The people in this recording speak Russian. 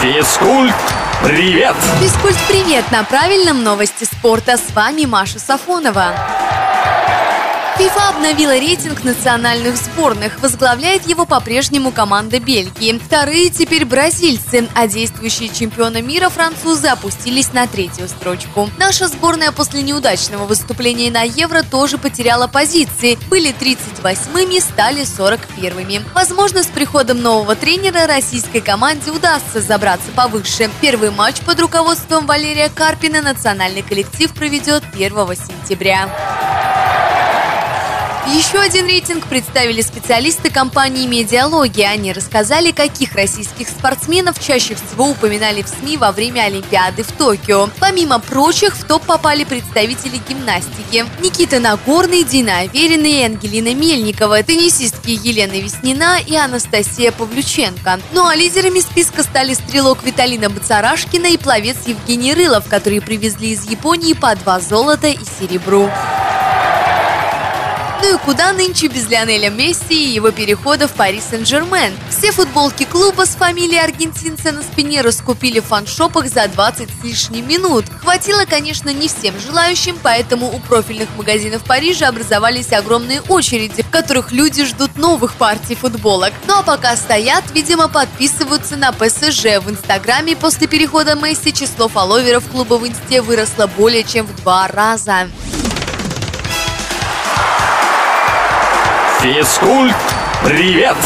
Физкульт, привет! Физкульт, привет! На правильном новости спорта. С вами Маша Сафонова. ФИФА обновила рейтинг национальных сборных. Возглавляет его по-прежнему команда Бельгии. Вторые теперь бразильцы, а действующие чемпионы мира французы опустились на третью строчку. Наша сборная после неудачного выступления на Евро тоже потеряла позиции. Были 38-ми, стали 41-ми. Возможно, с приходом нового тренера российской команде удастся забраться повыше. Первый матч под руководством Валерия Карпина национальный коллектив проведет 1 сентября. Еще один рейтинг представили специалисты компании «Медиалогия». Они рассказали, каких российских спортсменов чаще всего упоминали в СМИ во время Олимпиады в Токио. Помимо прочих, в топ попали представители гимнастики. Никита Нагорный, Дина Аверина и Ангелина Мельникова, теннисистки Елена Веснина и Анастасия Павлюченко. Ну а лидерами списка стали стрелок Виталина Бацарашкина и пловец Евгений Рылов, которые привезли из Японии по два золота и серебру. Куда нынче без Лионеля Месси и его перехода в Пари Сен-Жермен? Все футболки клуба с фамилией аргентинца на спине раскупили в фаншопах за 20 с лишним минут. Хватило, конечно, не всем желающим, поэтому у профильных магазинов Парижа образовались огромные очереди, в которых люди ждут новых партий футболок. Ну а пока стоят, видимо, подписываются на ПСЖ. В Инстаграме после перехода Месси число фолловеров клуба в Инсте выросло более чем в два раза. Физкульт, привет!